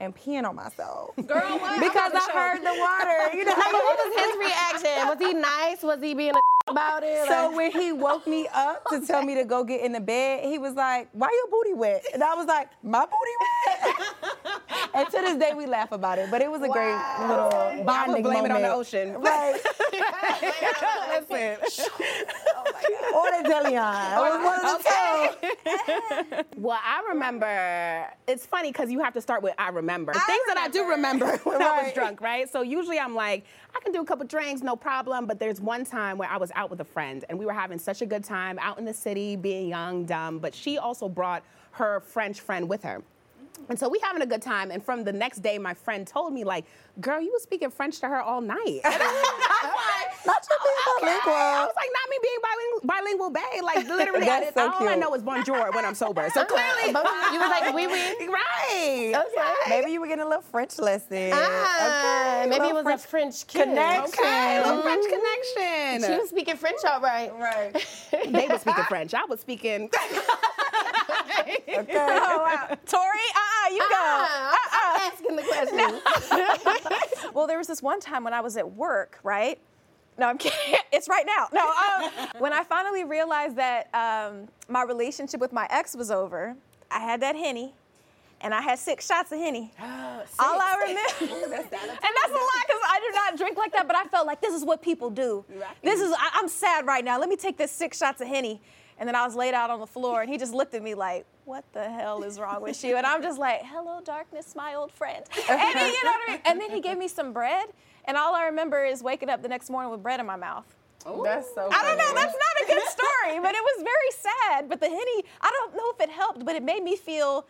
Speaker 4: And peeing on myself.
Speaker 5: Girl, what?
Speaker 4: Because
Speaker 5: I'm
Speaker 4: I heard the water. You know,
Speaker 5: Like, what was his reaction? Was he nice? Was he being a about it?
Speaker 4: So
Speaker 5: Like-
Speaker 4: when he woke me up to tell me to go get in the bed, he was like, "Why your booty wet?" And I was like, "My booty wet." and to this day, we laugh about it. But it was a great little
Speaker 11: I
Speaker 4: bonding
Speaker 11: would blame it on the ocean.
Speaker 4: Right.
Speaker 11: Listen.
Speaker 4: or the Deleon. Oh it one of the two.
Speaker 11: Well, I remember. It's funny because you have to start with I remember things that I do remember when I was drunk, right? So usually I'm like, I can do a couple drinks, no problem. But there's one time where I was out with a friend and we were having such a good time out in the city, being young, dumb. But she also brought her French friend with her. And so we having a good time, and from the next day, my friend told me, like, girl, you was speaking French to her all night. And I was like,
Speaker 4: Not you being
Speaker 11: okay.
Speaker 4: bilingual.
Speaker 11: I was like, not me being bilingual. bilingual bae. Like literally, I
Speaker 4: That's
Speaker 11: did,
Speaker 4: so
Speaker 11: all I know is bonjour when I'm sober. So clearly,
Speaker 5: You was like, oui, oui.
Speaker 11: right?
Speaker 4: Okay. Maybe you were getting a little French lesson.
Speaker 5: Ah,
Speaker 4: okay.
Speaker 5: maybe it
Speaker 4: little
Speaker 5: was a French kiss.
Speaker 4: connection.
Speaker 11: Okay, A little French
Speaker 5: Mhm.
Speaker 11: connection.
Speaker 5: She was speaking French all right.
Speaker 4: Right.
Speaker 11: they were speaking French. I was speaking.
Speaker 4: Okay. Oh, wow. Tori, uh-uh, you go.
Speaker 5: Uh-uh. I'm asking the question.
Speaker 12: well, there was this one time when I was at work, right? No, I'm kidding. It's right now. No, um, when I finally realized that um, my relationship with my ex was over, I had that henny, and I had six shots of henny. All I remember, and that's a lot because I do not drink like that. But I felt like this is what people do. This is I, I'm sad right now. Let me take this six shots of henny, and then I was laid out on the floor, and he just looked at me like. What the hell is wrong with you? And I'm just like, hello, darkness, my old friend. And he, you know what I mean? And then he gave me some bread, and all I remember is waking up the next morning with bread in my mouth.
Speaker 4: Oh that's so
Speaker 12: I don't know. That's not a good story, but it was very sad. But the henny, I don't know if it helped, but it made me feel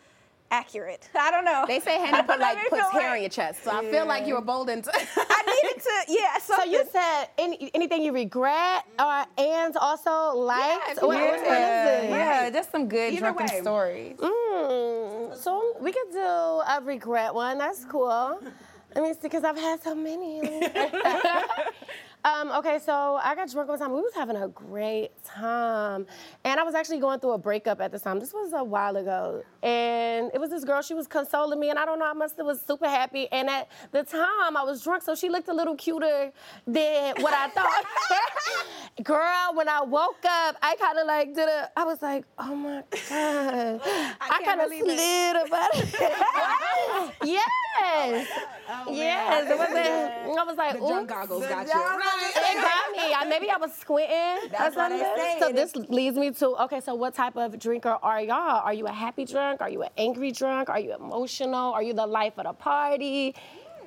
Speaker 12: accurate. I don't know.
Speaker 11: They say Henny put like
Speaker 12: made
Speaker 11: puts
Speaker 12: feel
Speaker 11: hair in
Speaker 12: right.
Speaker 11: your chest, so I feel like you were boldened.
Speaker 12: I needed to, yeah.
Speaker 5: So you said any, anything you regret or and also liked?
Speaker 11: if you
Speaker 5: What-
Speaker 11: want
Speaker 5: what is
Speaker 4: Yeah,
Speaker 5: it?
Speaker 4: yeah, just some good
Speaker 11: Either
Speaker 4: drunken
Speaker 11: way.
Speaker 4: stories.
Speaker 5: Mm, so we could do a regret one. That's cool. Let me see, because I've had so many. um, okay, so I got drunk one time. We was having a great time. And I was actually going through a breakup at the time. This was a while ago. And it was this girl, she was consoling me, and I don't know, I must have was super happy. And at the time, I was drunk, so she looked a little cuter than what I thought. Girl, when I woke up, I kind of like did a, I was like, oh my God. I, kind of slid about it. yes. Yes. It was a, I was like,
Speaker 11: The drunk
Speaker 5: oops.
Speaker 11: goggles got you.
Speaker 5: It got me. I, maybe I was squinting
Speaker 4: That's
Speaker 5: or
Speaker 4: what they
Speaker 5: something.
Speaker 4: say.
Speaker 5: So this leads me to okay. So what type of drinker are y'all? Are you a happy drunk? Are you an angry drunk? Are you emotional? Are you the life of the party?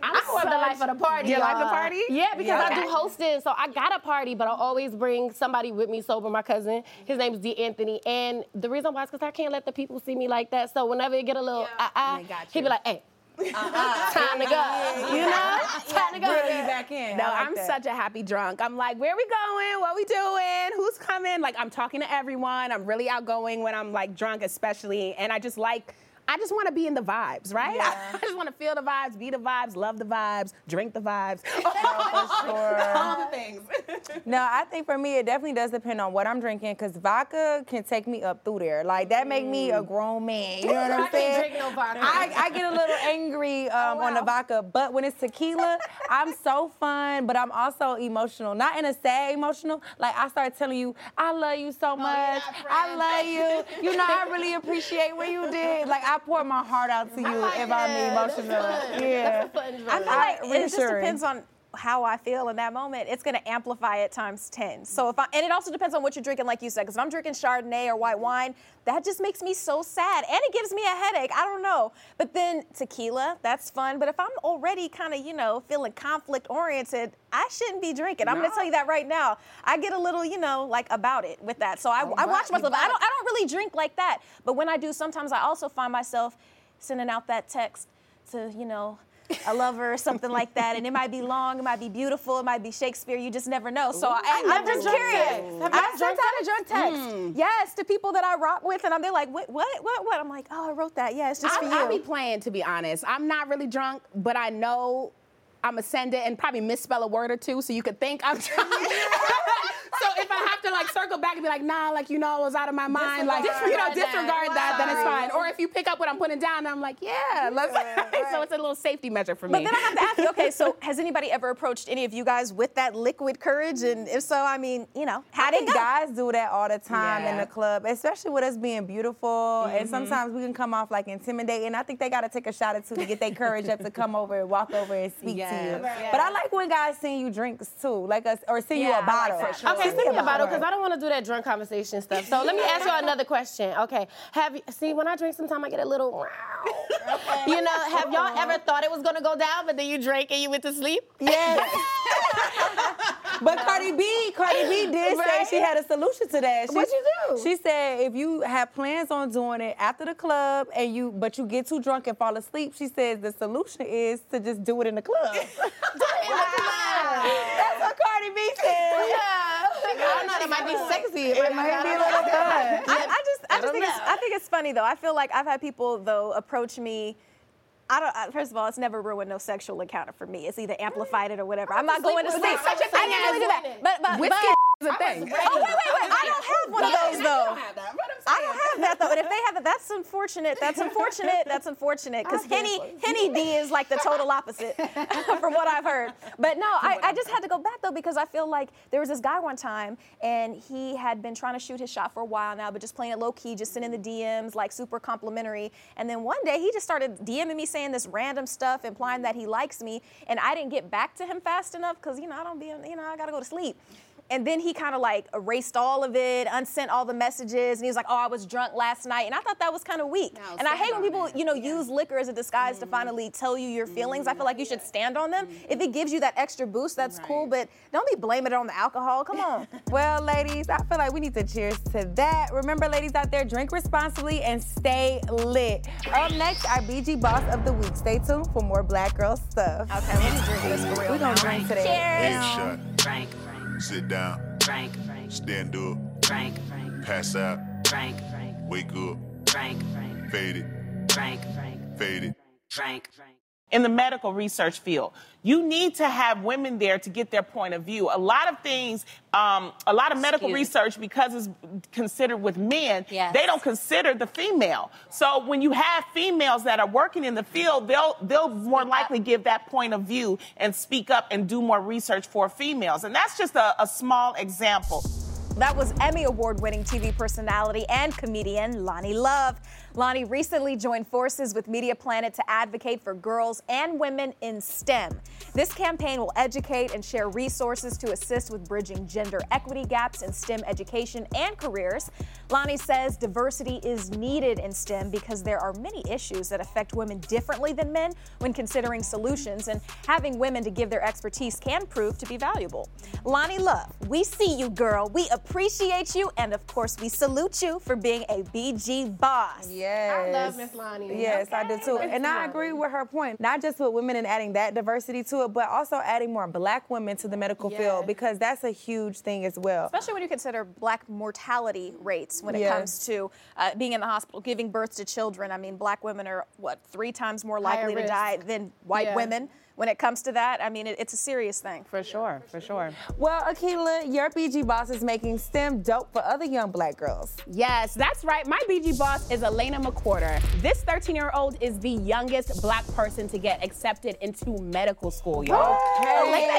Speaker 5: I'm, more the life of the party.
Speaker 11: You like the party?
Speaker 5: Yeah, because
Speaker 11: Yeah.
Speaker 5: I do hosting, so I got a party, but I always bring somebody with me sober. My cousin, his name's D. Anthony, and the reason why is because I can't let the people see me like that. So whenever it get a little ah ah,
Speaker 11: They got
Speaker 5: he
Speaker 11: you.
Speaker 5: be like, hey. Uh-huh. time to go. You know? Time to go.
Speaker 4: Bring back in.
Speaker 11: No,
Speaker 4: like
Speaker 11: I'm
Speaker 4: that.
Speaker 11: such a happy drunk. I'm like, where we going? What we doing? Who's coming? Like, I'm talking to everyone. I'm really outgoing when I'm like drunk, especially. And I just like, I just want to be in the vibes, right? I just want to feel the vibes, be the vibes, love the vibes, drink the vibes. All the things.
Speaker 4: No, I think for me it definitely does depend on what I'm drinking because vodka can take me up through there. Like that make me a grown man. You know what
Speaker 5: I
Speaker 4: I'm
Speaker 5: can't
Speaker 4: saying?
Speaker 5: drink no vodka.
Speaker 4: I, I get a little angry um, on the vodka, but when it's tequila, I'm so fun, but I'm also emotional. Not in a sad emotional. Like I start telling you, I love you so much. I love you. You know, I really appreciate what you did. Like I pour my heart out to you if I'm emotional. Yeah.
Speaker 12: I feel like
Speaker 4: I-
Speaker 12: it just depends on how I feel in that moment. It's going to amplify it times 10. So if I, and it also depends on what you're drinking, like you said, because if I'm drinking Chardonnay or white wine, that just makes me so sad and it gives me a headache. I don't know. But then tequila, that's fun. But if I'm already kind of, you know, feeling conflict oriented, I shouldn't be drinking. I'm going to tell you that right now. I get a little, you know, like about it with that. So I, oh, I watch myself. I don't, I don't really drink like that. But when I do, sometimes I also find myself sending out that text to, you know, a lover or something like that. And it might be long, it might be beautiful, it might be Shakespeare, you just never know. So I,
Speaker 5: I
Speaker 12: I'm just curious.
Speaker 5: text. Have you
Speaker 12: I've sent out a drunk text.
Speaker 11: Mm.
Speaker 12: Yes, to people that I rock with, and I'm they're like, what, what, what, what? I'm like, oh, I wrote that. Yeah, it's just
Speaker 11: I,
Speaker 12: for you.
Speaker 11: I'll be playing, to be honest. I'm not really drunk, but I know I'm gonna send it and probably misspell a word or two so you could think I'm drunk. so if I have to like circle back and be like, nah, like you know, I was out of my mind, like you know,
Speaker 5: Disregard that.
Speaker 11: that, then it's fine. Or if you pick up what I'm putting down, I'm like, yeah, let's. so it's a little safety measure for me.
Speaker 12: But then I have to ask you, okay, so has anybody ever approached any of you guys with that liquid courage? And if so, I mean, you know, how did
Speaker 4: think
Speaker 12: it go?
Speaker 4: guys do that all the time in the club, especially with us being beautiful. And mm-hmm. sometimes we can come off like intimidating. I think they got to take a shot or two to get their courage up to come over and walk over and speak
Speaker 11: Yes.
Speaker 4: to you.
Speaker 11: Right.
Speaker 4: But I like when guys send you drinks too, like us, or send you
Speaker 11: a
Speaker 4: a
Speaker 11: I like
Speaker 4: bottle.
Speaker 11: for sure.
Speaker 5: Okay, send me a bottle because I don't want to do that drunk conversation stuff. So let me ask you another question. Okay, have you see when I drink, sometimes I get a little. You know, have y'all ever thought it was gonna go down, but then you drank and you went to sleep?
Speaker 4: Yes. but Cardi B, Cardi B did
Speaker 5: Right.
Speaker 4: say she had a solution to that. She,
Speaker 5: What'd you do?
Speaker 4: She said if you have plans on doing it after the club and you but you get too drunk and fall asleep, she says the solution is to just do it in the club. That's what Cardi B said. Yeah.
Speaker 5: I don't
Speaker 11: know, that might be sexy.
Speaker 4: It might be a little fun.
Speaker 12: I, I just, I,
Speaker 11: I
Speaker 12: just
Speaker 11: don't
Speaker 12: think it's. I think it's funny though. I feel like I've had people though approach me. I don't. I- First of all, it's never ruined no sexual encounter for me. It's either amplified it or whatever. I'm not going to
Speaker 11: with
Speaker 12: sleep.
Speaker 11: that. Such a
Speaker 12: I
Speaker 11: thing
Speaker 12: didn't really do that. But but
Speaker 11: Whiskey
Speaker 12: but.
Speaker 11: Is a thing.
Speaker 12: Oh wait wait wait! I don't have one of those though. I don't have that though. But if they have it, that's unfortunate. That's unfortunate. That's unfortunate. Because Henny Henny D is like the total opposite from what I've heard. But no, I, I just had to go back though because I feel like there was this guy one time and he had been trying to shoot his shot for a while now, but just playing it low key, just sending the DMs like super complimentary. And then one day he just started DMing me saying this random stuff, implying that he likes me, and I didn't get back to him fast enough because you know I don't be you know I gotta go to sleep. And then he kind of like erased all of it, unsent all the messages, and he was like, "Oh, I was drunk last night," and I thought that was kind of weak. and I hate when people, you know, use liquor as a disguise to mm-hmm. finally tell you your feelings. I feel like you should mm-hmm. stand on them. If it gives you that extra boost, that's cool, but don't be blaming it on the alcohol. Come on.
Speaker 4: Well, ladies, I feel like we need to cheers to that. Remember, ladies out there, drink responsibly and stay lit. Up next, our BG boss of the week. Stay tuned for more Black Girl stuff.
Speaker 12: Okay, let me drink this for real.
Speaker 4: We're gonna drink today.
Speaker 18: Headshot.
Speaker 19: Drink.
Speaker 18: Sit down.
Speaker 19: Drink.
Speaker 18: Stand up.
Speaker 19: Drink.
Speaker 18: Pass out.
Speaker 19: Drink.
Speaker 18: Wake up.
Speaker 19: Drink.
Speaker 18: Fade it.
Speaker 19: Drink.
Speaker 18: Fade it.
Speaker 19: Drink.
Speaker 20: In the medical research field. You need to have women there to get their point of view. A lot of things, um, a lot of medical
Speaker 19: Skewed.
Speaker 20: research, because it's considered with men,
Speaker 19: Yes.
Speaker 20: they don't consider the female. So when you have females that are working in the field, they'll they'll more likely give that point of view and speak up and do more research for females. And that's just a, a small example.
Speaker 12: That was Emmy Award winning TV personality and comedian Loni Love. Loni recently joined forces with Mediaplanet to advocate for girls and women in STEM. This campaign will educate and share resources to assist with bridging gender equity gaps in STEM education and careers. Loni says diversity is needed in STEM because there are many issues that affect women differently than men when considering solutions, and having women to give their expertise can prove to be valuable. Loni Love, we see you, girl. We appreciate you, and of course, we salute you for being a BG boss.
Speaker 4: Yes.
Speaker 11: I love Miss Loni.
Speaker 4: Yes, I do too. And I agree with her point. Not just with women and adding that diversity to it, but also adding more black women to the medical field because that's a huge thing as well.
Speaker 12: Especially when you consider black mortality rates when it
Speaker 4: Yes.
Speaker 12: comes to uh, being in the hospital, giving birth to children. I mean, black women are, what, three times more likely to die than white
Speaker 11: Yeah.
Speaker 12: women when it comes to that. I mean, it, it's a serious thing.
Speaker 20: For sure, for sure.
Speaker 4: Well, Akila, your BG boss is making STEM dope for other young black girls.
Speaker 11: Yes, that's right. My BG boss is Alena McQuarter. This 13 year old is the youngest black person to get accepted into medical school, y'all.
Speaker 4: Okay.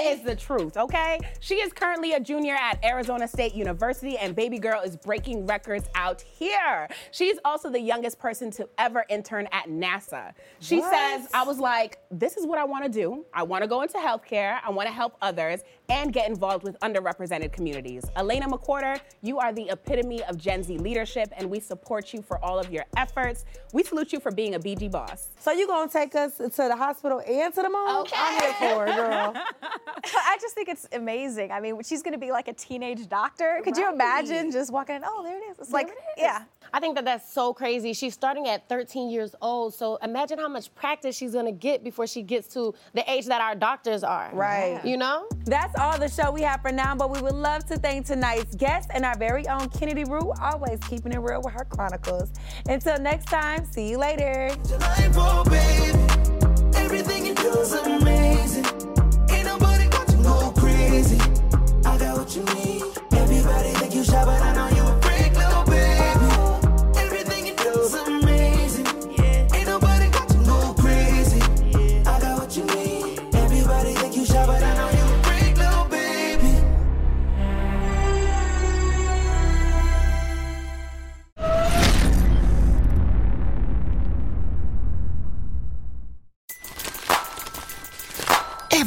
Speaker 11: Alena is the truth, okay? She is currently a junior at Arizona State University, and baby girl is breaking records out here. She's also the youngest person to ever intern at NASA. She
Speaker 4: What?
Speaker 11: says, I was like, this is what I wanna do. I wanna go into healthcare, I wanna help others, and get involved with underrepresented communities. Alena McQuarter, you are the epitome of Gen Z leadership, and we support you for all of your efforts. We salute you for being a BG boss.
Speaker 4: So you gonna take us to the hospital and to the moon? I'm here for it, girl.
Speaker 12: I just think it's amazing. I mean, she's going to be like a teenage doctor. Could you imagine just walking in? Oh, there it is. It's like, yeah.
Speaker 5: I think that that's so crazy. She's starting at 13 years old, so imagine how much practice she's gonna get before she gets to the age that our doctors are.
Speaker 4: Right.
Speaker 5: You know?
Speaker 4: That's all the show we have for now, but we would love to thank tonight's guest and our very own Kennedy Rue, always keeping it real with her chronicles. Until next time, see you later.
Speaker 9: Everything you do is amazing. Ain't nobody got to go crazy. I got what you need. Everybody think you shy, but I